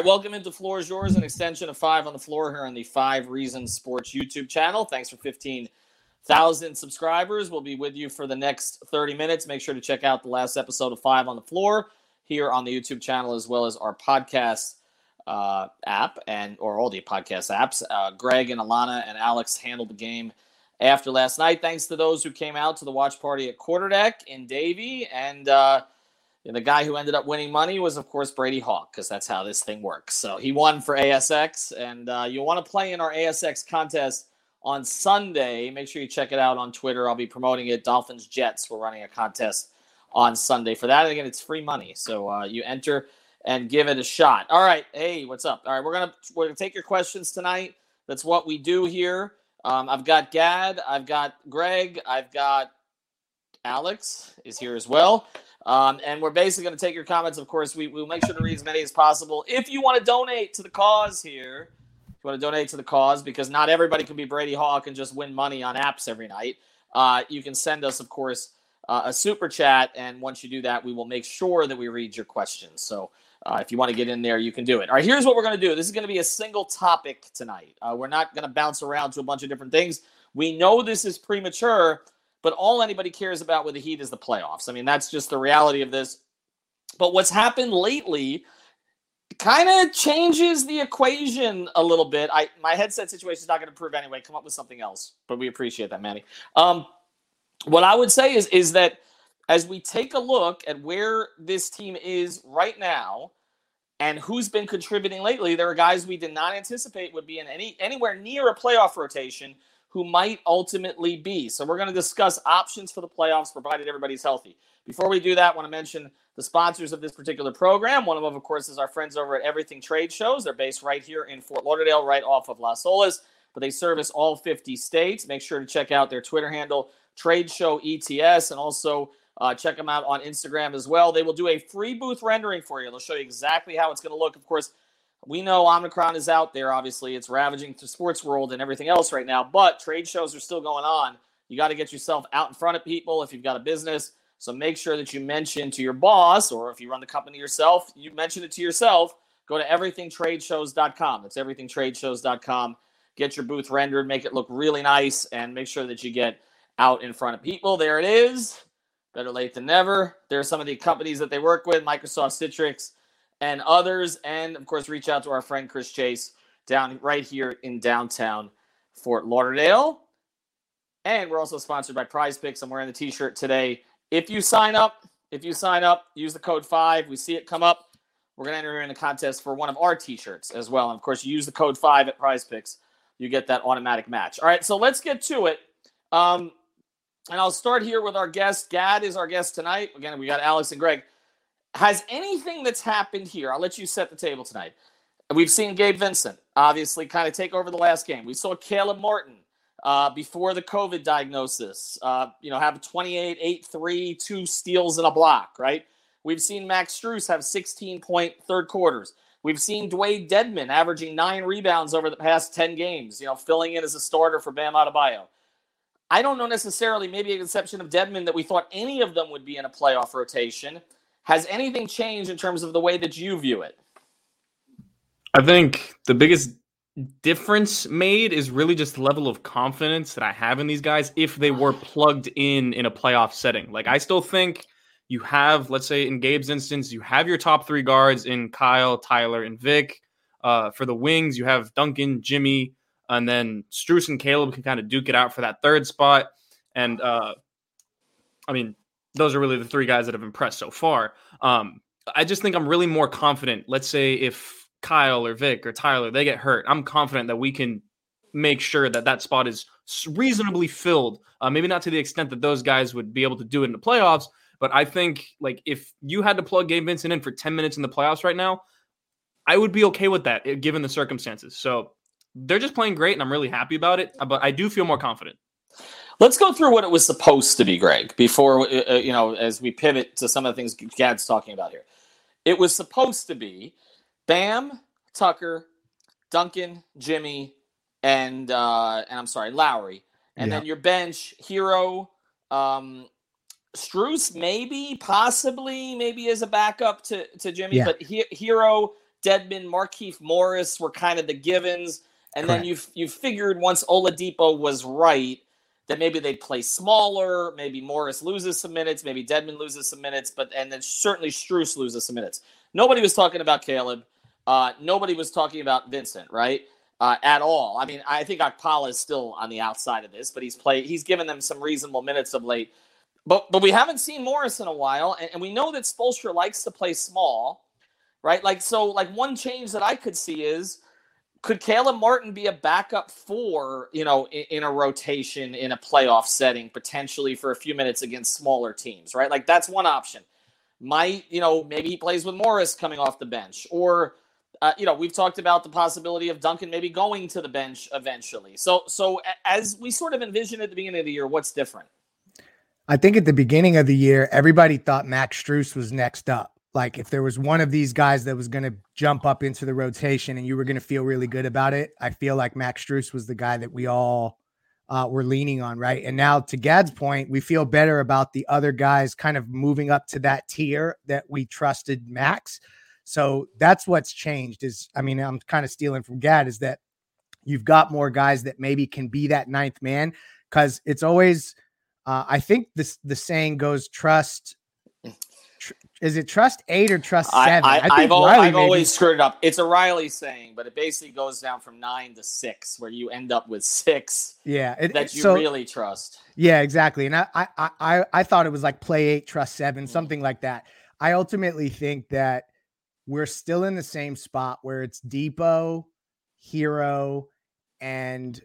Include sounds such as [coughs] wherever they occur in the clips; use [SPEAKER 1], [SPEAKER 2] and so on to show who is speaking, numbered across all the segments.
[SPEAKER 1] Right, welcome into Floor is Yours, an extension of Five on the Floor here on the Five Reasons Sports YouTube channel. Thanks for 15,000 subscribers. We'll be with you for the next 30 minutes. Make sure to check out the last episode of Five on the Floor here on the YouTube channel, as well as our podcast uh, app and or all the podcast apps. Uh, Greg and Alana and Alex handled the game after last night. Thanks to those who came out to the watch party at Quarterdeck in Davie and. Uh, and the guy who ended up winning money was, of course, Brady Hawk, because that's how this thing works. So he won for ASX, and uh, you'll want to play in our ASX contest on Sunday. Make sure you check it out on Twitter. I'll be promoting it. Dolphins Jets. We're running a contest on Sunday for that. And again, it's free money, so uh, you enter and give it a shot. All right, hey, what's up? All right, we're gonna we're gonna take your questions tonight. That's what we do here. Um, I've got Gad, I've got Greg, I've got Alex is here as well. Um, and we're basically going to take your comments. Of course, we, will make sure to read as many as possible. If you want to donate to the cause here, if you want to donate to the cause, because not everybody can be Brady Hawk and just win money on apps every night, uh, you can send us, of course, uh, a super chat. And once you do that, we will make sure that we read your questions. So uh, if you want to get in there, you can do it. All right, here's what we're going to do. This is going to be a single topic tonight. Uh, we're not going to bounce around to a bunch of different things. We know this is premature but all anybody cares about with the Heat is the playoffs. I mean, that's just the reality of this. But what's happened lately kind of changes the equation a little bit. I my headset situation is not going to prove anyway. Come up with something else. But we appreciate that, Manny. Um, what I would say is is that as we take a look at where this team is right now and who's been contributing lately, there are guys we did not anticipate would be in any anywhere near a playoff rotation who might ultimately be. So we're going to discuss options for the playoffs, provided everybody's healthy. Before we do that, I want to mention the sponsors of this particular program. One of them, of course, is our friends over at Everything Trade Shows. They're based right here in Fort Lauderdale, right off of Las Olas, but they service all 50 states. Make sure to check out their Twitter handle, Trade Show ETS, and also uh, check them out on Instagram as well. They will do a free booth rendering for you. They'll show you exactly how it's going to look. Of course, we know Omicron is out there. Obviously, it's ravaging the sports world and everything else right now, but trade shows are still going on. You got to get yourself out in front of people if you've got a business. So make sure that you mention to your boss, or if you run the company yourself, you mention it to yourself. Go to everythingtradeshows.com. That's everythingtradeshows.com. Get your booth rendered, make it look really nice, and make sure that you get out in front of people. There it is. Better late than never. There are some of the companies that they work with Microsoft Citrix and others. And of course, reach out to our friend Chris Chase down right here in downtown Fort Lauderdale. And we're also sponsored by PrizePicks. I'm wearing the t-shirt today. If you sign up, if you sign up, use the code five. We see it come up. We're gonna enter in a contest for one of our t-shirts as well. And of course, you use the code five at PrizePicks. You get that automatic match. All right, so let's get to it. Um, and I'll start here with our guest. Gad is our guest tonight. Again, we got Alex and Greg. Has anything that's happened here, I'll let you set the table tonight. We've seen Gabe Vincent obviously kind of take over the last game. We saw Caleb Martin uh, before the COVID diagnosis, uh, you know, have 28, 8, 3, two steals and a block, right? We've seen Max Strus have 16 point third quarters. We've seen Dewayne Dedmon averaging nine rebounds over the past 10 games, you know, filling in as a starter for Bam Adebayo. I don't know necessarily, maybe a exception of Dedmon, that we thought any of them would be in a playoff rotation. Has anything changed in terms of the way that you view it?
[SPEAKER 2] I think the biggest difference made is really just the level of confidence that I have in these guys if they were [sighs] plugged in in a playoff setting. Like I still think you have, let's say in Gabe's instance, you have your top three guards in Kyle, Tyler, and Vic. Uh, for the wings, you have Duncan, Jimmy, and then Strus and Caleb can kind of duke it out for that third spot. And uh, I mean, those are really the three guys that have impressed so far. Um, I just think I'm really more confident. Let's say if Kyle or Vic or Tyler they get hurt, I'm confident that we can make sure that that spot is reasonably filled. Uh, maybe not to the extent that those guys would be able to do it in the playoffs, but I think like if you had to plug Gabe Vincent in for 10 minutes in the playoffs right now, I would be okay with that eh, given the circumstances. So they're just playing great, and I'm really happy about it. But I do feel more confident.
[SPEAKER 1] Let's go through what it was supposed to be, Greg, before, uh, uh, you know, as we pivot to some of the things Gad's talking about here. It was supposed to be Bam, Tucker, Duncan, Jimmy, and, uh, and I'm sorry, Lowry. And yeah. then your bench, Herro, um, Strus, maybe, possibly, maybe as a backup to, to Jimmy, yeah. but he, Herro, Dedmon, Markieff Morris were kind of the givens, and Correct. then you you figured once Oladipo was right that maybe they'd play smaller, maybe Morris loses some minutes, maybe Dedmon loses some minutes, but and then certainly Strus loses some minutes. Nobody was talking about Caleb. Uh, nobody was talking about Vincent, right? Uh, at all. I mean, I think Okpala is still on the outside of this, but he's played. He's given them some reasonable minutes of late. But but we haven't seen Morris in a while, and, and we know that Spoelstra likes to play small, right? Like so, like one change that I could see is could Caleb Martin be a backup four, you know in, in, a rotation in a playoff setting potentially for a few minutes against smaller teams, right? Like that's one option. Might you know maybe he plays with Morris coming off the bench, or uh, you know we've talked about the possibility of Duncan maybe going to the bench eventually. So so as we sort of envisioned at the beginning of the year, what's different?
[SPEAKER 3] I think at the beginning of the year, everybody thought Max Strus was next up. Like if there was one of these guys that was going to jump up into the rotation and you were going to feel really good about it, I feel like Max Strus was the guy that we all uh, were leaning on, right? And now to Gad's point, we feel better about the other guys kind of moving up to that tier that we trusted Max. So that's what's changed. Is I mean, I'm kind of stealing from Gad is that you've got more guys that maybe can be that ninth man because it's always uh, I think this the saying goes trust. Tr- is it trust eight or trust seven?
[SPEAKER 1] I, I, have I've always screwed it up. It's a Riley saying, but it basically goes down from nine to six, where you end up with six.
[SPEAKER 3] Yeah,
[SPEAKER 1] it, that you so, really trust.
[SPEAKER 3] Yeah, exactly. And I, I, I, I thought it was like play eight, trust seven, mm-hmm. something like that. I ultimately think that we're still in the same spot where it's Dipo, Herro, and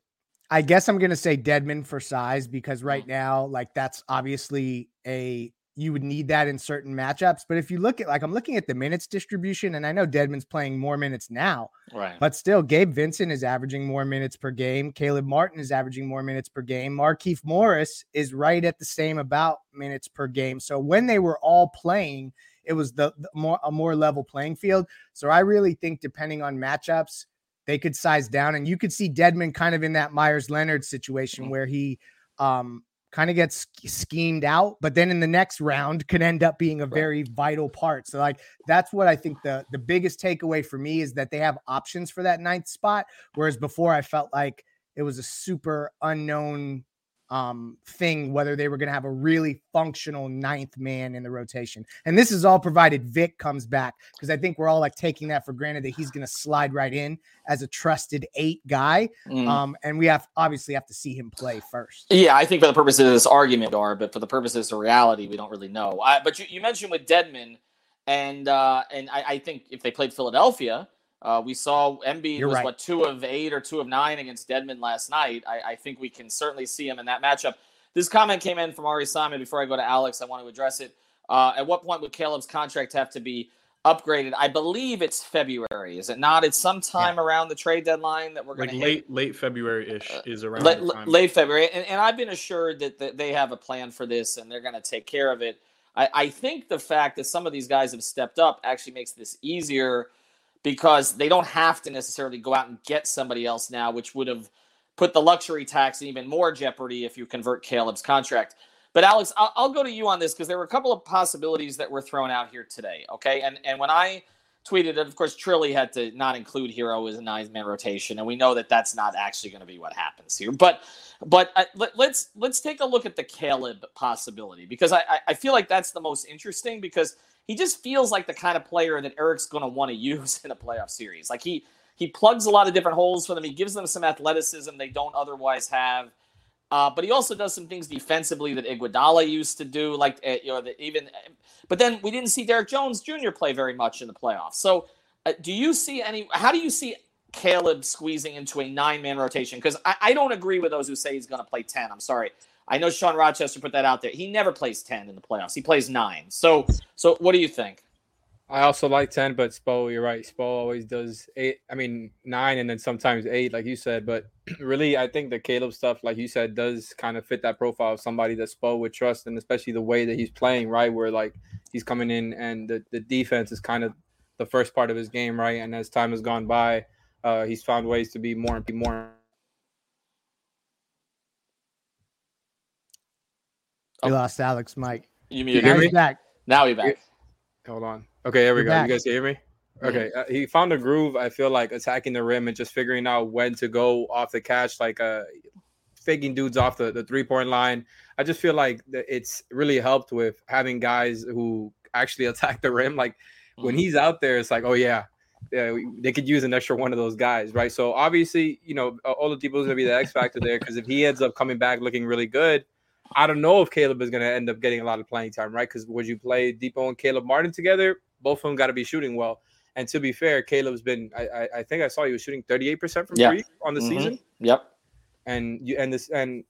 [SPEAKER 3] I guess I'm gonna say Dedmon for size because right mm. now, like that's obviously a you would need that in certain matchups. But if you look at like I'm looking at the minutes distribution, and I know Dedmon's playing more minutes now,
[SPEAKER 1] right?
[SPEAKER 3] But still, Gabe Vincent is averaging more minutes per game. Caleb Martin is averaging more minutes per game. Markieff Morris is right at the same about minutes per game. So when they were all playing, it was the, the more a more level playing field. So I really think depending on matchups they could size down. And you could see Dedmon kind of in that Meyers Leonard situation mm. where he um, kind of gets schemed out, but then in the next round can end up being a very vital part. So like that's what I think the the biggest takeaway for me is that they have options for that ninth spot. Whereas before I felt like it was a super unknown um, thing whether they were going to have a really functional ninth man in the rotation. And this is all provided Vic comes back because I think we're all like taking that for granted that he's going to slide right in as a trusted eight guy. Mm. Um, and we have obviously have to see him play first.
[SPEAKER 1] Yeah, I think for the purposes of this argument, or but for the purposes of reality, we don't really know. I, but you, you mentioned with Dedmon, and uh, and I, I think if they played Philadelphia uh, we saw Embiid You're was right. what two of eight or two of nine against Dedmon last night. I, I, think we can certainly see him in that matchup. This comment came in from Ari Simon. Before I go to Alex, I want to address it. Uh, at what point would Caleb's contract have to be upgraded? I believe it's February. Is it not? It's sometime yeah. around the trade deadline that we're going
[SPEAKER 2] like
[SPEAKER 1] to
[SPEAKER 2] late hit. late February ish uh, is around
[SPEAKER 1] late, late February, and, and I've been assured that, that they have a plan for this and they're going to take care of it. I, I think the fact that some of these guys have stepped up actually makes this easier because they don't have to necessarily go out and get somebody else now, which would have put the luxury tax in even more jeopardy if you convert Caleb's contract. But Alex, I'll, I'll go to you on this because there were a couple of possibilities that were thrown out here today. Okay, and and when I tweeted it, of course, Trilly had to not include Herro as a nine-man rotation, and we know that that's not actually going to be what happens here. But but uh, let, us let's, let's take a look at the Caleb possibility because I I feel like that's the most interesting because he just feels like the kind of player that Erik's going to want to use in a playoff series. Like he he plugs a lot of different holes for them. He gives them some athleticism they don't otherwise have. Uh, but he also does some things defensively that Iguodala used to do, like uh, you know, the, even. But then we didn't see Derrick Jones Jr. play very much in the playoffs. So, uh, do you see any? How do you see Caleb squeezing into a nine-man rotation? Because I, I, don't agree with those who say he's going to play ten. I'm sorry. I know Sean Rochester put that out there. He never plays 10 in the playoffs. He plays 9. So so what do you think?
[SPEAKER 4] I also like 10, but Spo, you're right. Spo always does 8. I mean, 9 and then sometimes 8 like you said, but really I think the Caleb stuff like you said does kind of fit that profile of somebody that Spo would trust and especially the way that he's playing, right? Where like he's coming in and the, the defense is kind of the first part of his game, right? And as time has gone by, uh, he's found ways to be more and be more
[SPEAKER 3] We oh. lost Alex Mike.
[SPEAKER 1] You muted me?
[SPEAKER 3] back.
[SPEAKER 1] Now we back.
[SPEAKER 4] Hold on. Okay, there we You're go. Back. You guys hear me? Okay, uh, he found a groove. I feel like attacking the rim and just figuring out when to go off the catch, like uh, faking dudes off the, the three point line. I just feel like it's really helped with having guys who actually [laughs] attack the rim. Like when
[SPEAKER 1] Mhm.
[SPEAKER 4] he's out there, it's like, oh yeah, yeah, they could use an extra one of those guys, right? So obviously, you know, Oladipo is gonna be the X factor there because if he ends up coming back looking really good, I don't know if Caleb is gonna end up getting a lot of playing time, right? Because would you play Dipo and Caleb Martin together? Both of them got to be shooting well. And to be fair, Caleb's been I, I, I think I saw he was shooting 38% from
[SPEAKER 1] Yeah.
[SPEAKER 4] three on the
[SPEAKER 1] Mhm.
[SPEAKER 4] season.
[SPEAKER 1] Yep.
[SPEAKER 4] And you and this and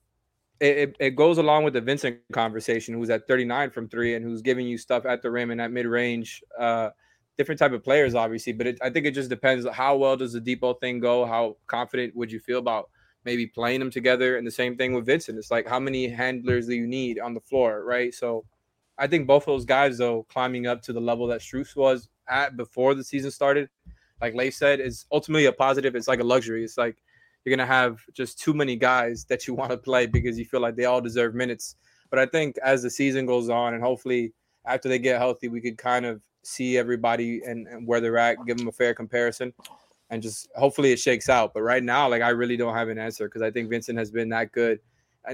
[SPEAKER 4] it, it, goes along with the Vincent conversation, who's at 39 from three and who's giving you stuff at the rim and at mid range. Uh, different type of players, obviously, but it, I think it just depends how well does the Dipo thing go. How confident would you feel about maybe playing them together? And the same thing with Vincent. It's like how many handlers do you need on the floor, right? So I think both of those guys, though, climbing up to the level that Strus was at before the season started, like Leif said, is ultimately a positive. It's like a luxury. It's like you're gonna have just too many guys that you [laughs] want to play because you feel like they all deserve minutes. But I think as the season goes on, and hopefully after they get healthy, we could kind of see everybody and, and where they're at, give them a fair comparison, and just hopefully it shakes out. But right now, like I really don't have an answer because I think Vincent has been that good,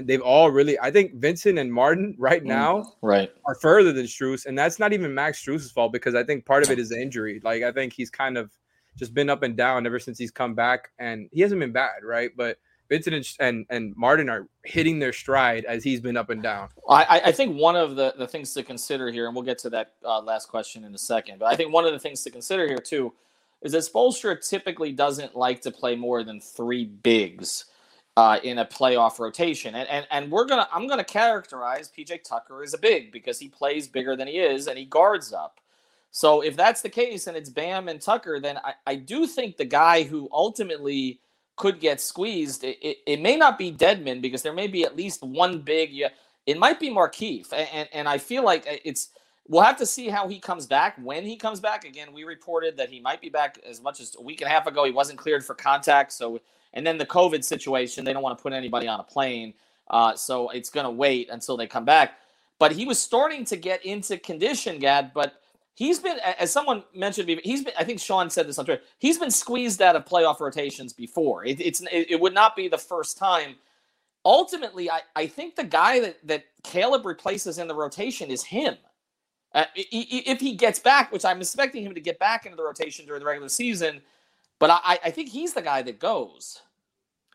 [SPEAKER 4] they've all really. I think Vincent and Martin right
[SPEAKER 1] Mm.
[SPEAKER 4] now
[SPEAKER 1] Right.
[SPEAKER 4] are further than Strus, and that's not even Max Strus's fault because I think part of it is the injury. Like I think he's kind of just been up and down ever since he's come back, and he hasn't been bad, right? But Vincent and and, and Martin are hitting their stride as he's been up and down.
[SPEAKER 1] I, I- I think one of the, the things to consider here, and we'll get to that uh, last question in a second, but I think one of the things to consider here too is that Spoelstra typically doesn't like to play more than three bigs uh, in a playoff rotation, and and and we're gonna I'm gonna characterize PJ Tucker as a big because he plays bigger than he is and he guards up. So if that's the case and it's Bam and Tucker, then I, I do think the guy who ultimately could get squeezed, it, it, it may not be Dedmon because there may be at least one big. Yeah, it might be Markieff, and, and and I feel like it's. We'll have to see how he comes back when he comes back. Again, we reported that he might be back as much as a week and a half ago. He wasn't cleared for contact, so and then the COVID situation, they don't want to put anybody on a plane, uh, so it's going to wait until they come back. But he was starting to get into condition, Gad. But he's been, as someone mentioned, he's been. I think Sean said this on Twitter. He's been squeezed out of playoff rotations before. It, it's it, would not be the first time. Ultimately, I, I think the guy that, that Caleb replaces in the rotation is him. Uh, if he gets back, which I'm expecting him to get back into the rotation during the regular season, but I, I think he's the guy that goes.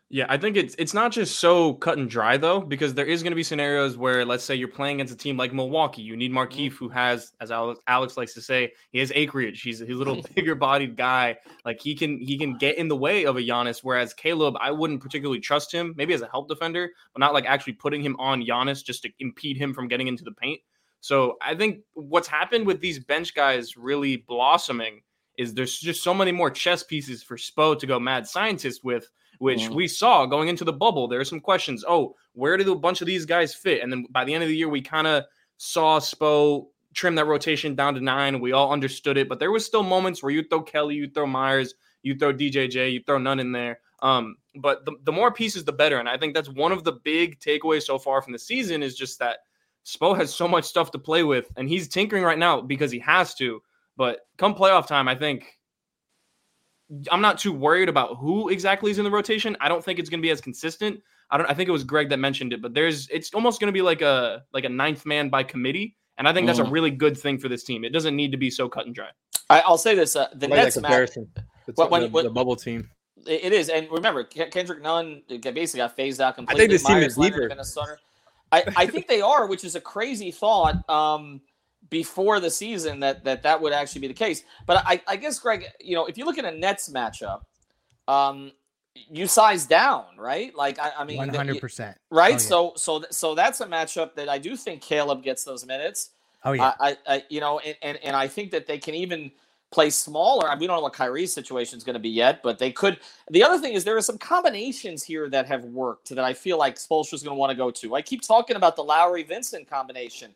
[SPEAKER 2] Yeah, I think it's it's not just so cut and dry though, because there is going to be scenarios where, let's say, you're playing against a team like Milwaukee. You need Markieff, mm-hmm. who has, as Alex, Alex likes to say, he has acreage. He's he's a little [laughs] bigger bodied guy. Like he can he can get in the way of a Giannis. Whereas Caleb, I wouldn't particularly trust him. Maybe as a help defender, but not like actually putting him on Giannis just to impede him from getting into the paint. So I think what's happened with these bench guys really blossoming is there's just so many more chess pieces for Spo to go mad scientist with which
[SPEAKER 1] Mhm.
[SPEAKER 2] we saw going into the bubble. There are some questions. Oh, where did a bunch of these guys fit? And then by the end of the year, we kind of saw Spo trim that rotation down to nine. We all understood it, but there was still moments where you throw Kelly, you throw Meyers, you throw DJJ, you throw Nunn in there. Um, but the, the more pieces, the better. And I think that's one of the big takeaways so far from the season is just that Spo has so much stuff to play with, and he's tinkering right now because he has to. But come playoff time, I think I'm not too worried about who exactly is in the rotation. I don't think it's going to be as consistent. I don't. I think it was Greg that mentioned it, but there's. It's almost going to be like a like a ninth man by committee, and I think that's a
[SPEAKER 1] Mhm.
[SPEAKER 2] really good thing for this team. It doesn't need to be so cut and dry.
[SPEAKER 1] I, I'll say this: uh, the
[SPEAKER 4] I like that
[SPEAKER 1] Nets match.
[SPEAKER 4] comparison. The,
[SPEAKER 1] When- when-
[SPEAKER 4] the-
[SPEAKER 1] when-
[SPEAKER 4] the bubble team.
[SPEAKER 1] It it is, and remember, Kendrick Nunn basically got phased out completely.
[SPEAKER 4] I
[SPEAKER 1] completely.
[SPEAKER 4] think this team is
[SPEAKER 1] Leonard,
[SPEAKER 4] deeper.
[SPEAKER 1] I, I think they are, which is a crazy thought. Um, before the season, that that that would actually be the case. But I, I guess, Greg, you know, if you look at a Nets matchup, um, you size down, right? Like, I, I mean,
[SPEAKER 3] hundred percent.
[SPEAKER 1] right?
[SPEAKER 3] Oh, yeah.
[SPEAKER 1] So, so, so that's a matchup that I do think Caleb gets those minutes.
[SPEAKER 3] Oh yeah.
[SPEAKER 1] I, I, you know, and, and and I think that they can even play smaller. I mean, we don't know what Kyrie's situation is going to be yet, but they could. The other thing is there are some combinations here that have worked that I feel like Spoelstra's going to want to go to. I keep talking about the Lowry Vincent combination.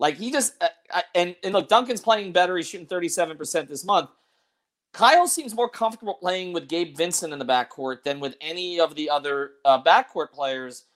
[SPEAKER 1] Like he just uh, and and look, Duncan's playing better. He's shooting thirty seven percent this month. Kyle seems more comfortable playing with Gabe Vincent in the backcourt than with any of the other uh, backcourt players.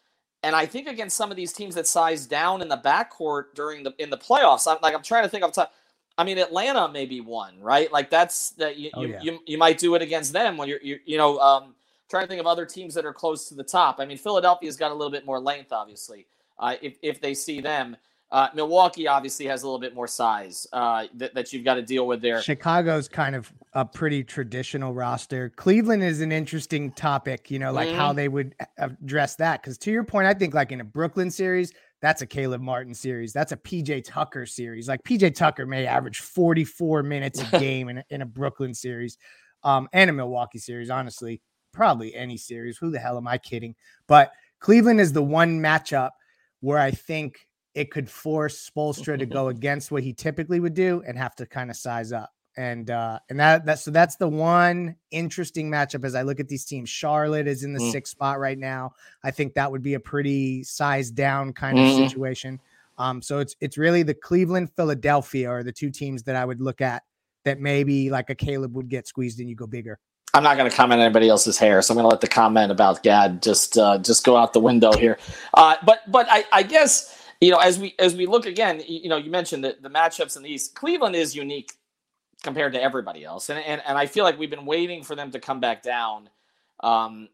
[SPEAKER 1] And I think against some of these teams that size down in the backcourt during the in the playoffs, I'm like I'm trying to think of time. I mean, Atlanta may be one, right? Like that's that you,
[SPEAKER 3] Oh,
[SPEAKER 1] you,
[SPEAKER 3] yeah.
[SPEAKER 1] you, you might do it against them when you're, you, you know, um, trying to think of other teams that are close to the top. I mean, Philadelphia's got a little bit more length, obviously, uh, if, if they see them. Uh, Milwaukee obviously has a little bit more size uh, that, that you've got to deal with there.
[SPEAKER 3] Chicago's kind of a pretty traditional roster. Cleveland is an interesting topic, you know, like how they would address that. Because to your point, I think like in a Brooklyn series, that's a Caleb Martin series. That's a PJ Tucker series. Like PJ Tucker may average 44 minutes a [laughs] game in a, in a Brooklyn series um, and a Milwaukee series, honestly. Probably any series. Who the hell am I kidding? But Cleveland is the one matchup where I think it could force Spoelstra to go [laughs] against what he typically would do and have to kind of size up. And uh and that that's so that's the one interesting matchup as I look at these teams. Charlotte is in the
[SPEAKER 1] Mm.
[SPEAKER 3] sixth spot right now. I think that would be a pretty sized down kind of situation. Um, so it's it's really the Cleveland, Philadelphia are the two teams that I would look at that maybe like a Caleb would get squeezed and you go bigger.
[SPEAKER 1] I'm not going to comment on anybody else's hair, so I'm going to let the comment about Gad just uh, just go out the window here. Uh, but but I, I guess you know as we as we look again, you know, you mentioned the, the matchups in the East. Cleveland is unique compared to everybody else, and and and I feel like we've been waiting for them to come back down. Um,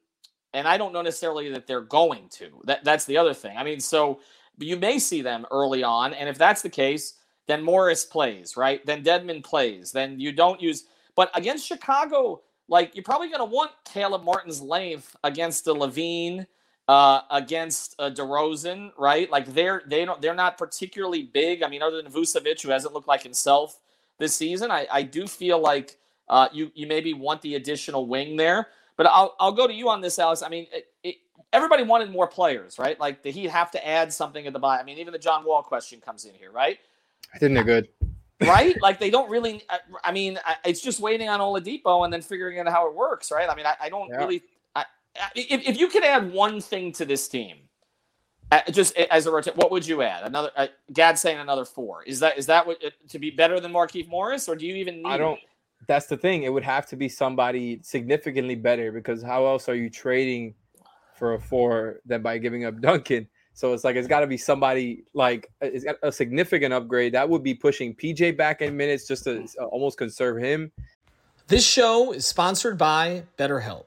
[SPEAKER 1] and I don't know necessarily that they're going to. That that's the other thing. I mean, so you may see them early on, and if that's the case, then Morris plays, right? Then Dedmon plays. Then you don't use. But against Chicago, like you're probably going to want Caleb Martin's length against the LaVine, uh, against a DeRozan, right? Like they're they don't they're not particularly big. I mean, other than Vucevic, who hasn't looked like himself this season, I, I do feel like uh, you you maybe want the additional wing there. But I'll I'll go to you on this, Alex. I mean, it, it, everybody wanted more players, right? Like the Heat have to add something at the bottom. I mean, even the John Wall question comes in here, right?
[SPEAKER 4] I think they're good.
[SPEAKER 1] right? like they don't really. I, I mean, it's just waiting on Oladipo and then figuring out how it works, right? I mean, I, I don't
[SPEAKER 4] Yeah.
[SPEAKER 1] really. I, I- if if you could add one thing to this team, uh, just as a rota- what would you add? Another uh, Gad saying another four. Is that is that what uh, to be better than Markieff Morris, or do you even need?
[SPEAKER 4] I don't.
[SPEAKER 1] it?
[SPEAKER 4] That's the thing. It would have to be somebody significantly better because how else are you trading for a four than by giving up Duncan? So it's like it's got to be somebody like uh, it's got a significant upgrade. That would be pushing PJ back in minutes just to uh, almost conserve him.
[SPEAKER 5] This show is sponsored by BetterHelp.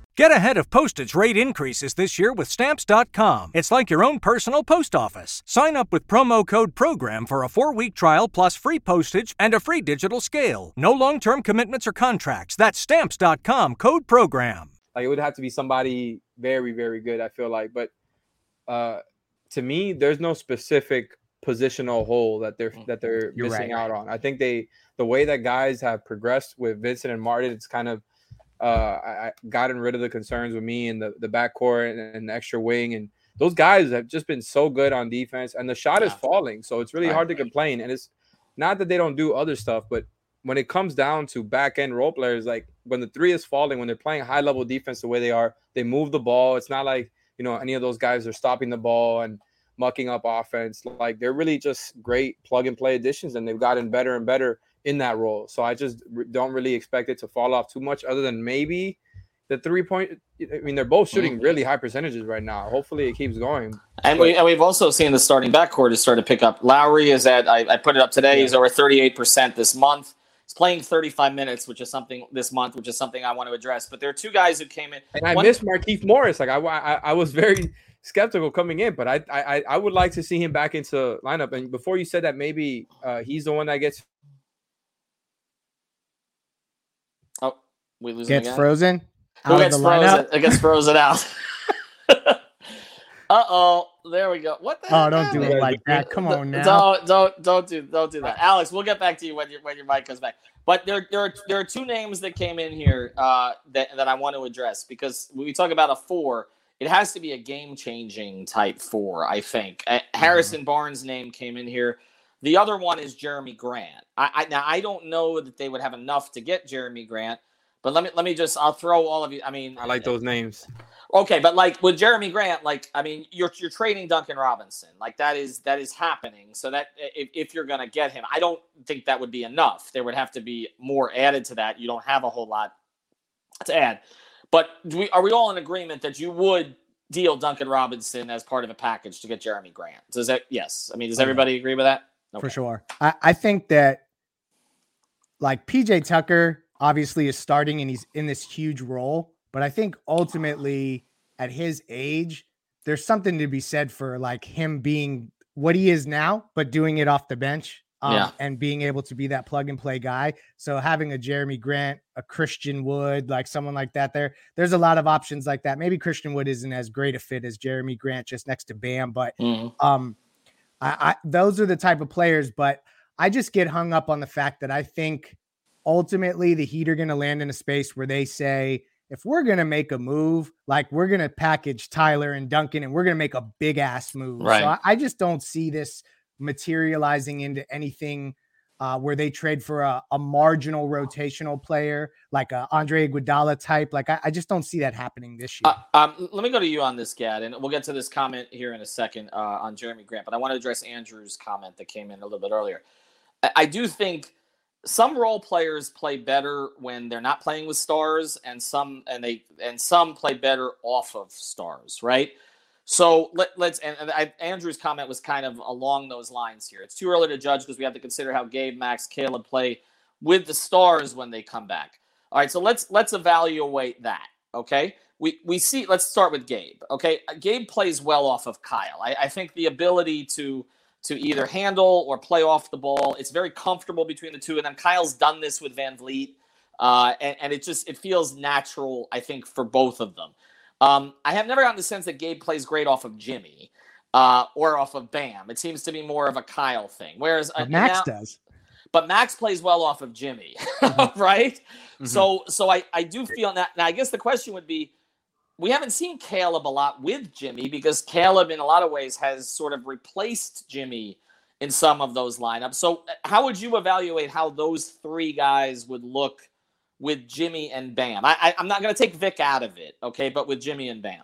[SPEAKER 6] Get ahead of postage rate increases this year with Stamps.com. It's like your own personal post office. Sign up with promo code PROGRAM for a four week trial plus free postage and a free digital scale. No long term commitments or contracts. That's Stamps.com code PROGRAM.
[SPEAKER 4] Like it would have to be somebody very, very good. I feel like, but uh, to me, there's no specific positional hole that they're
[SPEAKER 1] Mm.
[SPEAKER 4] that they're
[SPEAKER 3] You're
[SPEAKER 4] missing
[SPEAKER 3] right.
[SPEAKER 4] out on. I think they the way that guys have progressed with Vincent and Martin, it's kind of uh, I, gotten rid of the concerns with me and the the backcourt and, and the extra wing and those guys have just been so good on defense and the shot is falling, so it's really hard to complain. And it's not that they don't do other stuff, but when it comes down to back end role players, like when the three is falling, when they're playing high level defense the way they are, they move the ball. It's not like you know any of those guys are stopping the ball and mucking up offense. Like they're really just great plug and play additions, and they've gotten better and better in that role. So I just don't really expect it to fall off too much, other than maybe the three point. I mean, they're both shooting really high percentages right now. Hopefully, it keeps going.
[SPEAKER 1] And, we, and we've also seen the starting backcourt has started to pick up. Lowry is at, I, I put it up today, he's over 38% this month. He's playing 35 minutes, which is something this month, which is something I want to address. But there are two guys who came in.
[SPEAKER 4] And I
[SPEAKER 1] One-
[SPEAKER 4] miss Markieff Morris. Like I, I, I was very skeptical coming in, but I, I, I would like to see him back into lineup. And before you said that, maybe uh, he's the one that gets.
[SPEAKER 1] Oh, we lose
[SPEAKER 3] Gets frozen.
[SPEAKER 1] Who gets frozen? It gets frozen out. [laughs] uh oh, there we go. What the?
[SPEAKER 3] Oh, don't do it like that. Come on [laughs] now.
[SPEAKER 1] Don't don't don't do don't do that, Alex. We'll get back to you when your when your mic comes back. But there there are there are two names that came in here uh, that that I want to address because when we talk about a four, it has to be a game changing type four. I think Uh, Harrison Barnes' name came in here. The other one is Jerami Grant. I, I now I don't know that they would have enough to get Jerami Grant, but let me let me just I'll throw all of you. I mean,
[SPEAKER 4] I like those names.
[SPEAKER 1] Okay, but like with Jerami Grant, like I mean, you're you're trading Duncan Robinson, like that is that is happening. So that if, if you're gonna get him, I don't think that would be enough. There would have to be more added to that. You don't have a whole lot to add. But do we, are we all in agreement that you would deal Duncan Robinson as part of a package to get Jerami Grant? Does that yes? I mean, does
[SPEAKER 3] Oh,
[SPEAKER 1] everybody agree with that?
[SPEAKER 3] for sure. I, I think that like PJ Tucker obviously is starting and he's in this huge role, but I think ultimately at his age, there's something to be said for like him being what he is now, but doing it off the bench. Um,
[SPEAKER 1] Yeah.
[SPEAKER 3] and being able to be that plug and play guy. So having a Jerami Grant, a Christian Wood, like someone like that, there, there's a lot of options like that. Maybe Christian Wood isn't as great a fit as Jerami Grant just next to Bam, but
[SPEAKER 1] Mhm.
[SPEAKER 3] um, I, I those are the type of players, but I just get hung up on the fact that I think ultimately the Heat are going to land in a space where they say, if we're going to make a move, like we're going to package Tyler and Duncan and we're going to make a big ass move.
[SPEAKER 1] Right.
[SPEAKER 3] So I, I just don't see this materializing into anything uh, where they trade for a, a marginal rotational player like a Andre Iguodala type. Like I, I just don't see that happening this year.
[SPEAKER 1] Uh, um, let me go to you on this, Gad, and we'll get to this comment here in a second uh, on Jerami Grant. But I want to address Andrew's comment that came in a little bit earlier. I, I do think some role players play better when they're not playing with stars, and some and they and some play better off of stars, right? So let, let's and, and I, Andrew's comment was kind of along those lines here. It's too early to judge because we have to consider how Gabe, Max, Caleb play with the stars when they come back. All right, so let's let's evaluate that. Okay, we we see. Let's start with Gabe. Okay, Gabe plays well off of Kyle. I, I think the ability to to either handle or play off the ball, it's very comfortable between the two of them. Kyle's done this with VanVleet, uh, and, and it just it feels natural. I think for both of them. Um, I have never gotten the sense that Gabe plays great off of Jimmy uh, or off of Bam. It seems to be more of a Kyle thing. Whereas uh,
[SPEAKER 3] Max
[SPEAKER 1] now-
[SPEAKER 3] does.
[SPEAKER 1] but Max plays well off of Jimmy, [laughs] right? So so I I do feel that. Now I guess the question would be, we haven't seen Caleb a lot with Jimmy because Caleb in a lot of ways has sort of replaced Jimmy in some of those lineups. So uh, how would you evaluate how those three guys would look with Jimmy and Bam? I, I'm not going to take Vic out of it, okay, but with Jimmy and Bam.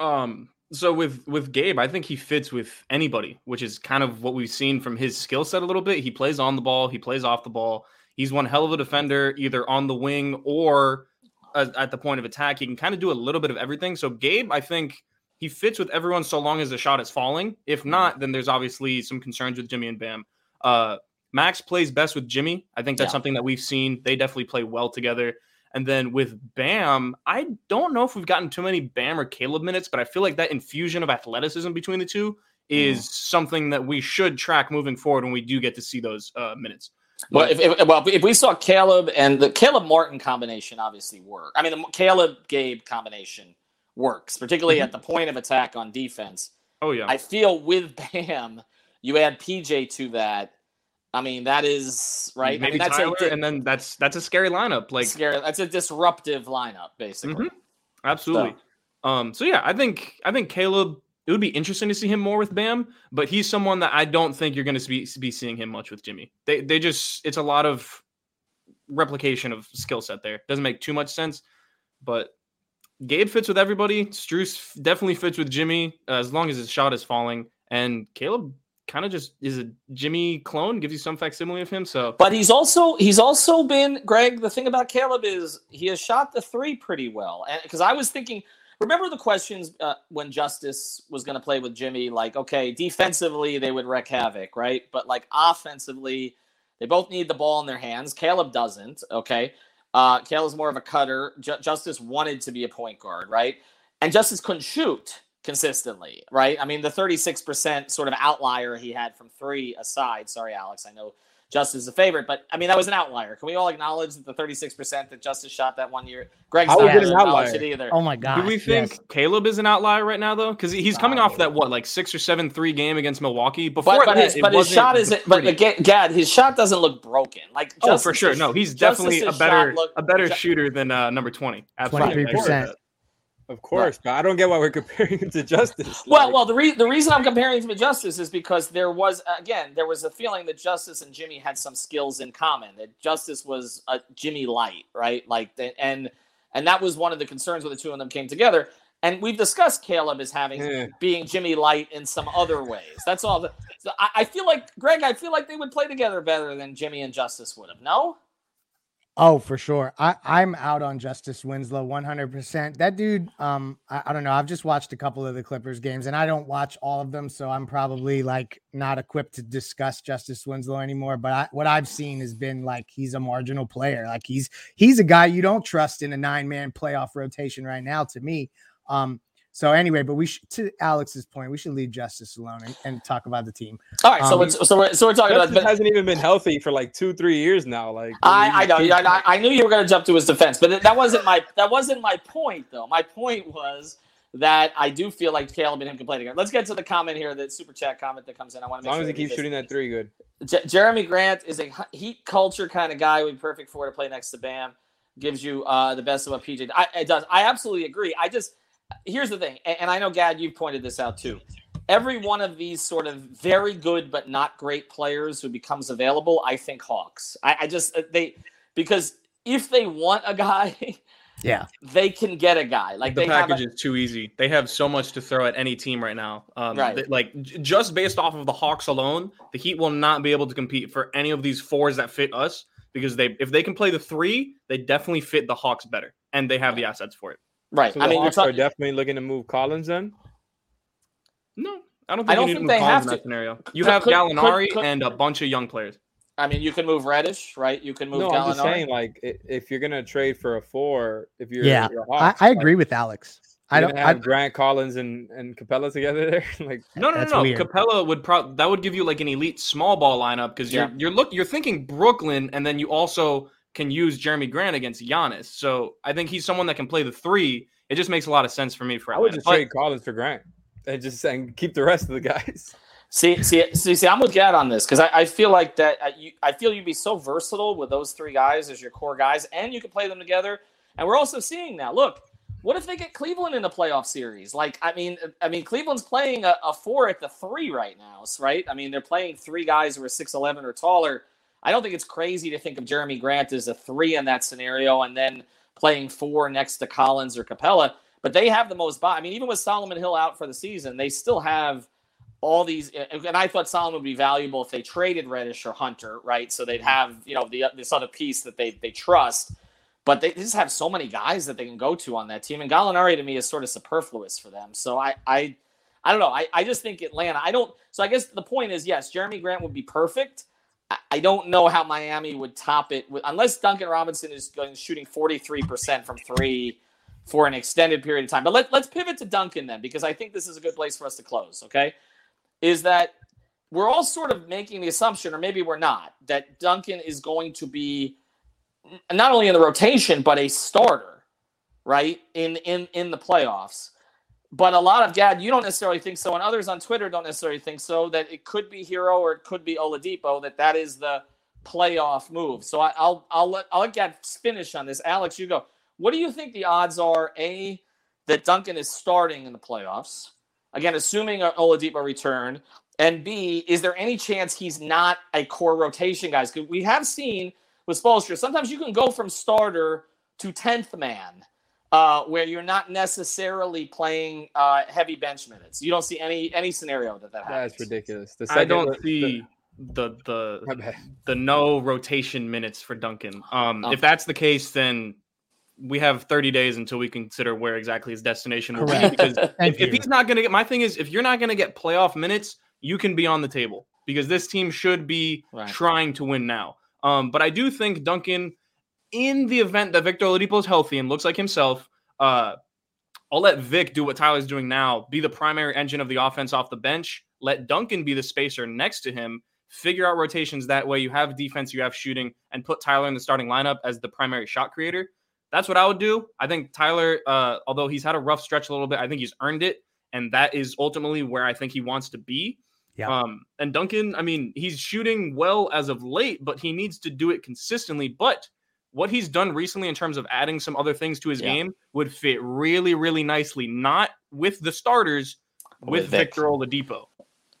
[SPEAKER 2] Um, so with with Gabe, I think he fits with anybody, which is kind of what we've seen from his skill set a little bit. He plays on the ball, he plays off the ball. He's one hell of a defender, either on the wing or at, the point of attack. He can kind of do a little bit of everything. So Gabe, I think he fits with everyone so long as the shot is falling. If not, then there's obviously some concerns with Jimmy and Bam. Uh, Max plays best with Jimmy. I think that's
[SPEAKER 1] Yeah.
[SPEAKER 2] something that we've seen. They definitely play well together. And then with Bam, I don't know if we've gotten too many Bam or Caleb minutes, but I feel like that infusion of athleticism between the two is something that we should track moving forward when we do get to see those uh, minutes.
[SPEAKER 1] Well, if, if, well, if we saw Caleb and the Caleb Martin combination, obviously work. I mean, the Caleb Gabe combination works, particularly mm-hmm. at the point of attack on defense.
[SPEAKER 2] Oh yeah.
[SPEAKER 1] I feel with [laughs] Bam, you add PJ to that. I mean, that is right.
[SPEAKER 2] Maybe
[SPEAKER 1] I mean, that's
[SPEAKER 2] Tyler, and then that's that's a scary lineup. Like
[SPEAKER 1] scary. That's a disruptive lineup, basically.
[SPEAKER 2] Mm-hmm. Absolutely. So. Um. So yeah, I think I think Caleb. It would be interesting to see him more with Bam, but he's someone that I don't think you're going to be be seeing him much with Jimmy. They they just it's a lot of replication of skill set there. Doesn't make too much sense, but Gabe fits with everybody. Strus definitely fits with Jimmy uh, as long as his shot is falling. And Caleb kind of just is a Jimmy clone, gives you some facsimile of him. So,
[SPEAKER 1] but he's also he's also been Greg. The thing about Caleb is he has shot the three pretty well. And because I was thinking, remember the questions uh, when Justice was going to play with Jimmy? Like, okay, defensively they would wreak havoc, right? But like offensively, they both need the ball in their hands. Caleb doesn't. Okay. Uh, Caleb's more of a cutter. J- Justice wanted to be a point guard, right? And Justice couldn't shoot consistently, right? I mean, the 36% sort of outlier he had from three aside. Sorry, Alex. I know Justice is a favorite, but I mean, that was an outlier. Can we all acknowledge that the 36% that Justice shot that one year? Greg's not an outlier it either.
[SPEAKER 3] Oh my God.
[SPEAKER 2] Do we think yes. Caleb is an outlier right now, though? Because he's coming off that, what, like six or seven three game against Milwaukee? Before
[SPEAKER 1] but, but, his, but his shot isn't, but again, Gad, his shot doesn't look broken. Like,
[SPEAKER 2] Justice, oh, for sure. No, he's definitely a better, looked, a better shooter than uh, number 20.
[SPEAKER 3] Absolutely. 23%.
[SPEAKER 4] Of course, but I don't get why we're [laughs] comparing him to Justice.
[SPEAKER 1] Well, like, well, the re- the reason I'm comparing him to Justice is because there was again there was a feeling that Justice and Jimmy had some skills in common. That Justice was a Jimmy light, right? Like, and and that was one of the concerns when the two of them came together. And we've discussed Caleb as having yeah. being Jimmy light in some other ways. That's all. The, so I, I feel like Greg. I feel like they would play together better than Jimmy and Justice would have. No.
[SPEAKER 3] Oh, for sure. I, I'm out on Justice Winslow 100%. That dude, um, I, I, don't know. I've just watched a couple of the Clippers games and I don't watch all of them. So I'm probably like not equipped to discuss Justice Winslow anymore. But I, what I've seen has been like he's a marginal player. Like he's he's a guy you don't trust in a nine man playoff rotation right now to me. Um, so anyway, but we should, to Alex's point, we should leave Justice alone and, and talk about the team.
[SPEAKER 1] All right, um, so it's, so we're so we're talking
[SPEAKER 4] Justice
[SPEAKER 1] about.
[SPEAKER 4] But, hasn't even been healthy for like two, three years now. Like
[SPEAKER 1] I, I know, I, [laughs] I knew you were going to jump to his defense, but that wasn't my that wasn't my point though. My point was that I do feel like Caleb and him can play together. Let's get to the comment here, the super chat comment that comes in. I want to
[SPEAKER 4] make
[SPEAKER 1] as long
[SPEAKER 4] sure as he keeps shooting that three, good.
[SPEAKER 1] J- Jerami Grant is a heat culture kind of guy. Would be perfect for to play next to Bam. Gives you uh, the best of what PJ. I, it does. I absolutely agree. I just here's the thing, and I know Gad, you've pointed this out too. Every one of these sort of very good but not great players who becomes available, I think Hawks. I, I just uh, they because if they want a guy, [laughs]
[SPEAKER 3] yeah,
[SPEAKER 1] they can get a guy. Like
[SPEAKER 2] the package
[SPEAKER 1] a,
[SPEAKER 2] is too easy. They have so much to throw at any team right now. Um,
[SPEAKER 1] right.
[SPEAKER 2] They, like just based off of the Hawks alone, the Heat will not be able to compete for any of these fours that fit us because they if they can play the three, they definitely fit the Hawks better, and they have the assets for it.
[SPEAKER 1] Right.
[SPEAKER 4] So I mean, Hawks are definitely looking to move Collins then.
[SPEAKER 2] No, I don't think, I don't think they have to. That scenario. You could, have could, Gallinari could, and a bunch of young players.
[SPEAKER 1] I mean, you can move Reddish, right? You can move. No, Gallinari. I'm just saying,
[SPEAKER 4] like, if you're gonna trade for a four, if you're
[SPEAKER 3] yeah,
[SPEAKER 4] you're
[SPEAKER 3] Hawks, I, I, agree like, with Alex. I don't
[SPEAKER 4] have I, Grant Collins and and Capela together there. [laughs] like,
[SPEAKER 2] no, no, no, no. Capela would probably that would give you like an elite small ball lineup because you're yeah. you're look you're thinking Brooklyn, and then you also can use Jerami Grant against Giannis. So I think he's someone that can play the three it just makes a lot of sense for me for
[SPEAKER 4] I would just but, trade Collins for Grant and just and keep the rest of the guys.
[SPEAKER 1] See, see, see, see. I'm with Gad on this because I, I, feel like that. I, uh, you, I feel you'd be so versatile with those three guys as your core guys, and you can play them together. And we're also seeing now. Look, what if they get Cleveland in the playoff series? Like, I mean, I mean, Cleveland's playing a, a four at the three right now, right? I mean, they're playing three guys who are six eleven or taller. I don't think it's crazy to think of Jerami Grant as a three in that scenario, and then playing four next to Collins or Capela. But they have the most. I mean, even with Solomon Hill out for the season, they still have all these. And I thought Solomon would be valuable if they traded Reddish or Hunter, right? So they'd have you know the this other piece that they they trust. But they just have so many guys that they can go to on that team. And Gallinari to me is sort of superfluous for them. So I I I don't know. I, I just think Atlanta. I don't. So I guess the point is yes, Jerami Grant would be perfect. I don't know how Miami would top it with, unless Duncan Robinson is going shooting 43% from three for an extended period of time. But let, let's pivot to Duncan then, because I think this is a good place for us to close. Okay. Is that we're all sort of making the assumption, or maybe we're not, that Duncan is going to be not only in the rotation but a starter, right in in in the playoffs. But a lot of Gad, you don't necessarily think so, and others on Twitter don't necessarily think so. That it could be Herro or it could be Oladipo. That that is the playoff move. So I, will I'll let I'll let Gad finish on this. Alex, you go. What do you think the odds are? A that Duncan is starting in the playoffs. Again, assuming Oladipo return. And B, is there any chance he's not a core rotation guy? Because we have seen with Spoelstra, sometimes you can go from starter to 10th man uh, where you're not necessarily playing uh, heavy bench minutes. You don't see any any scenario that that happens.
[SPEAKER 4] That's ridiculous.
[SPEAKER 2] I don't see the the the no rotation minutes for Duncan. Um, okay. If that's the case, then we have 30 days until we consider where exactly his destination will Correct. be. Because [laughs] if, if, he's not going to get, my thing is, if you're not going to get playoff minutes, you can be on the table because this team should be right. trying to win now. Um, but I do think Duncan, in the event that Victor Oladipo is healthy and looks like himself, uh, I'll let Vic do what Tyler's doing now, be the primary engine of the offense off the bench. Let Duncan be the spacer next to him. Figure out rotations that way. You have defense, you have shooting, and put Tyler in the starting lineup as the primary shot creator. That's what I would do. I think Tyler, uh, although he's had a rough stretch a little bit, I think he's earned it, and that is ultimately where I think he wants to be. Yeah. Um, and Duncan, I mean, he's shooting well as of late, but he needs to do it consistently. But what he's done recently in terms of adding some other things to his yeah. game would fit really, really nicely, not with the starters, with, with Victor Oladipo,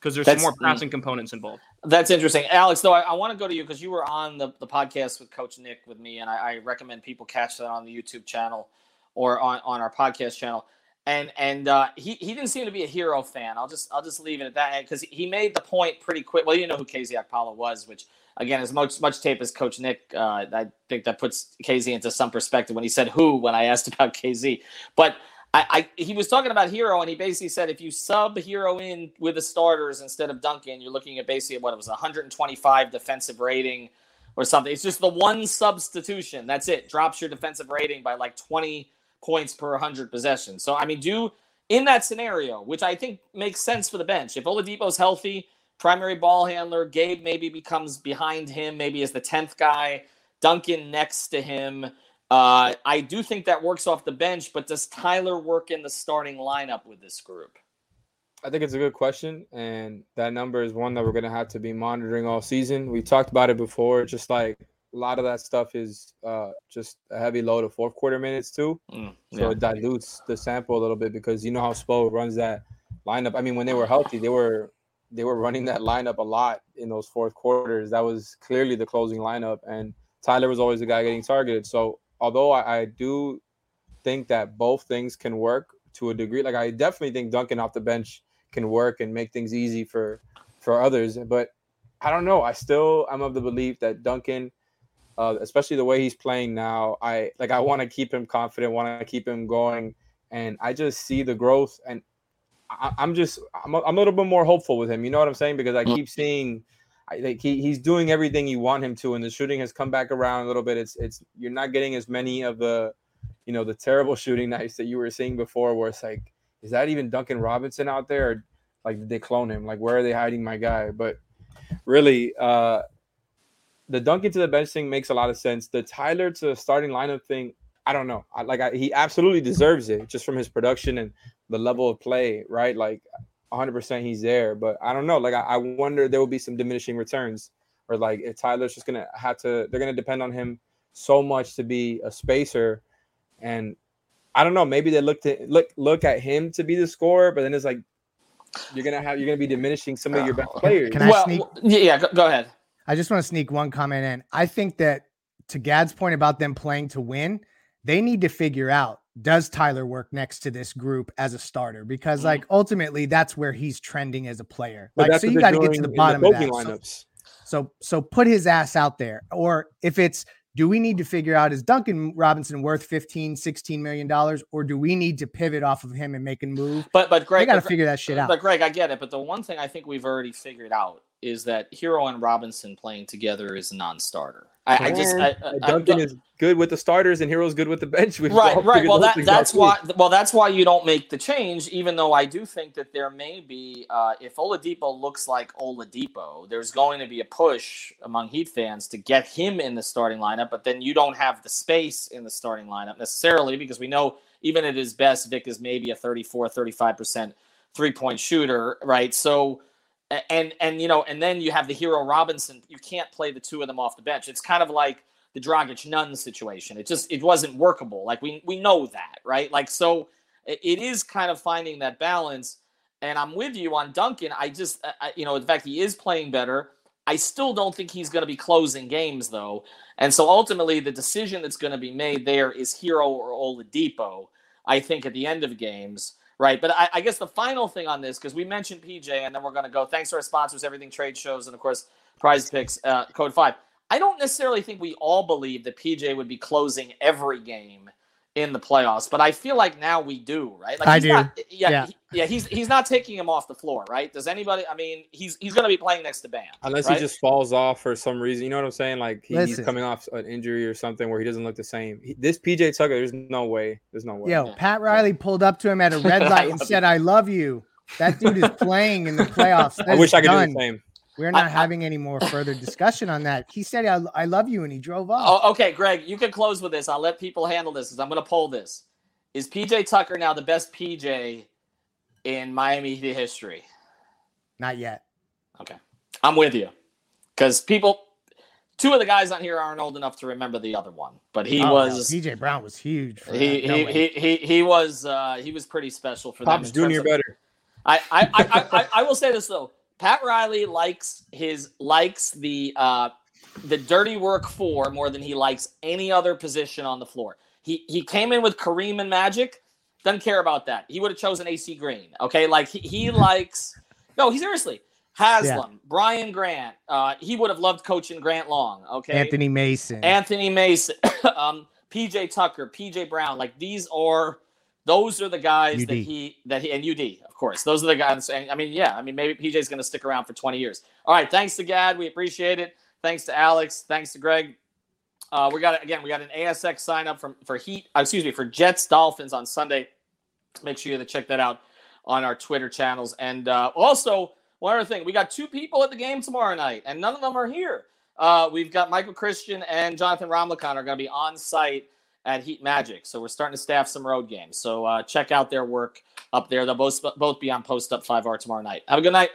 [SPEAKER 2] because there's That's, some more passing components involved.
[SPEAKER 1] That's interesting. Alex, though, I, I want to go to you because you were on the, the podcast with Coach Nick with me, and I, I recommend people catch that on the YouTube channel or on, on our podcast channel and and uh, he he didn't seem to be a Herro fan. I'll just I'll just leave it at that because he made the point pretty quick. Well, you know who KZ Okpala was, which again, as much much tape as Coach Nick, uh, I think that puts KZ into some perspective when he said who when I asked about [laughs] KZ. But I, I he was talking about Herro, and he basically said if you sub Herro in with the starters instead of Duncan, you're looking at basically what it was 125 defensive rating or something. It's just the one substitution. That's it. Drops your defensive rating by like 20 points per 100 possessions. So, I mean, do in that scenario, which I think makes sense for the bench, if Oladipo's healthy, primary ball handler, Gabe maybe becomes behind him, maybe as the 10th guy, Duncan next to him. Uh, I do think that works off the bench, but does Tyler work in the starting lineup with this group?
[SPEAKER 4] I think it's a good question, and that number is one that we're going to have to be monitoring all season. We talked about it before, just like a lot of that stuff is uh, just a heavy load of fourth quarter minutes too. Mm, yeah. So it dilutes the sample a little bit because you know how Spo runs that lineup. I mean, when they were healthy, they were they were running that lineup a lot in those fourth quarters. That was clearly the closing lineup, and Tyler was always the guy getting targeted. So although I, I do think that both things can work to a degree, like I definitely think Duncan off the bench can work and make things easy for for others, but I don't know. I still I'm of the belief that Duncan uh, especially the way he's playing now. I like I want to keep him confident, want to keep him going, and I just see the growth. And I, am just I'm a, I'm a little bit more hopeful with him. You know what I'm saying? Because I keep seeing. I like he, he's doing everything you want him to, and the shooting has come back around a little bit. It's it's you're not getting as many of the, you know, the terrible [laughs] shooting nights that you were seeing before, where it's like, is that even Duncan Robinson out there? Or, like, did they clone him? Like, where are they hiding my guy? But really, uh, the Duncan to the bench thing makes a lot of sense. The Tyler to starting lineup thing, I don't know. I, like I, he absolutely deserves it just from his production and the level of play, right? Like 100% he's there, but I don't know. Like I, I wonder there will be some diminishing returns, or like if Tyler's just gonna have to, they're gonna depend on him so much to be a spacer, and I don't know. Maybe they look to look look at him to be the scorer, but then it's like you're gonna have you're gonna be diminishing some of your best players.
[SPEAKER 3] Can I well, sneak?
[SPEAKER 1] Yeah, go, go ahead.
[SPEAKER 3] I just want to sneak one comment in. I think that to Gad's point about them playing to win, they need to figure out does Tyler work next to this group as a starter? Because like mm-hmm. ultimately that's where he's trending as a player. Like so you got to get to the bottom the of that. Lineups. So, so so put his ass out there. Or if it's do we need to figure out is Duncan Robinson worth 15, 16 million dollars, or do we need to pivot off of him and make a move?
[SPEAKER 1] But but Greg,
[SPEAKER 3] got to figure that shit out.
[SPEAKER 1] But Greg, I get it. But the one thing I think we've already figured out is that Herro and Robinson playing together is a non-starter. I, I just I, I,
[SPEAKER 4] Duncan is good with the starters and Herro's good with the bench. We've
[SPEAKER 1] right,
[SPEAKER 4] all
[SPEAKER 1] right.
[SPEAKER 4] figured
[SPEAKER 1] Well, that, that's
[SPEAKER 4] out, too.
[SPEAKER 1] why. Well, that's why you don't make the change. Even though I do think that there may be, uh, if Oladipo looks like Oladipo, there's going to be a push among Heat fans to get him in the starting lineup. But then you don't have the space in the starting lineup necessarily because we know even at his best, Vic is maybe a 34, 35 percent three point shooter, right? So. And and you know, and then you have the Herro Robinson. You can't play the two of them off the bench. It's kind of like the Dragic Nunn situation. It just it wasn't workable. Like we we know that, right? Like so, it, is kind of finding that balance. And I'm with you on Duncan. I just I, you know, in fact, he is playing better. I still don't think he's going to be closing games though. And so ultimately, the decision that's going to be made there is Herro or Oladipo. I think at the end of games. Right. But I, I guess the final thing on this, because we mentioned PJ, and then we're going to go. Thanks to our sponsors, Everything Trade Shows, and of course, PrizePicks, uh, Code 5. I don't necessarily think we all believe that PJ would be closing every game in the playoffs, but I feel like now we do, right? Like
[SPEAKER 3] I do.
[SPEAKER 1] Not, yeah,
[SPEAKER 3] Yeah.
[SPEAKER 1] he- yeah. He's he's not taking him off the floor, right? Does anybody? I mean, he's he's going to be playing next to Bam,
[SPEAKER 4] Unless
[SPEAKER 1] right?
[SPEAKER 4] he just falls off for some reason, you know what I'm saying? Like he, he's coming off an injury or something where he doesn't look the same. He- this PJ Tucker, there's no way. There's no way.
[SPEAKER 3] Yo,
[SPEAKER 1] Yeah.
[SPEAKER 3] Pat Riley pulled up to him at a [laughs] red light and
[SPEAKER 1] love
[SPEAKER 3] said, "I love you." That dude is playing in the [laughs] playoffs.
[SPEAKER 4] I wish I could
[SPEAKER 3] done.
[SPEAKER 4] do the same.
[SPEAKER 3] We're not
[SPEAKER 1] I-
[SPEAKER 3] having any more further discussion on that. He said, I, I love you, and he drove off.
[SPEAKER 1] Oh, okay, Greg, you can close with this. I'll let people handle this because I'm going to poll this. Is PJ Tucker now the best PJ in Miami Heat history?
[SPEAKER 3] Not yet.
[SPEAKER 1] Okay, I'm with you because people, two of the guys on here aren't old enough to remember the other one, but he
[SPEAKER 3] Oh, no,
[SPEAKER 1] was
[SPEAKER 3] PJ Brown was huge. For
[SPEAKER 1] he.
[SPEAKER 3] No
[SPEAKER 1] he, he he he was uh, he was pretty special for them.
[SPEAKER 4] Pops
[SPEAKER 1] in terms
[SPEAKER 4] Junior
[SPEAKER 1] of-
[SPEAKER 4] better.
[SPEAKER 1] I, I, I, I, I, I will say this though. Pat Riley likes his likes the uh, the dirty work four more than he likes any other position on the floor. He he came in with Kareem and Magic. Doesn't care about that. He would have chosen AC Green. Okay, like he, he likes. No, he seriously. Haslem, Brian Grant. Uh, he would have loved coaching Grant Long. Okay,
[SPEAKER 3] Anthony Mason.
[SPEAKER 1] Anthony Mason, [coughs] um, PJ Tucker, PJ Brown. Like these are those are the guys that he that he and UD, of course. Those are the guys. And I mean, yeah, I mean, maybe PJ's going to stick around for 20 years. All right, thanks to Gad, we appreciate it. Thanks to Alex, thanks to Greg. Uh, we got again, we got an ASX sign up from for Heat. uh, excuse me, for Jets Dolphins on Sunday. Make sure you check that out on our Twitter channels. And uh, also, one other thing, we got two people at the game tomorrow night, and none of them are here. Uh, we've got Michael Christian and Jonathan Ramlakan are going to be on site at Heat Magic. So we're starting to staff some road games. So uh, check out their work up there. They'll both both be on Post Up 5R tomorrow night. Have a good night.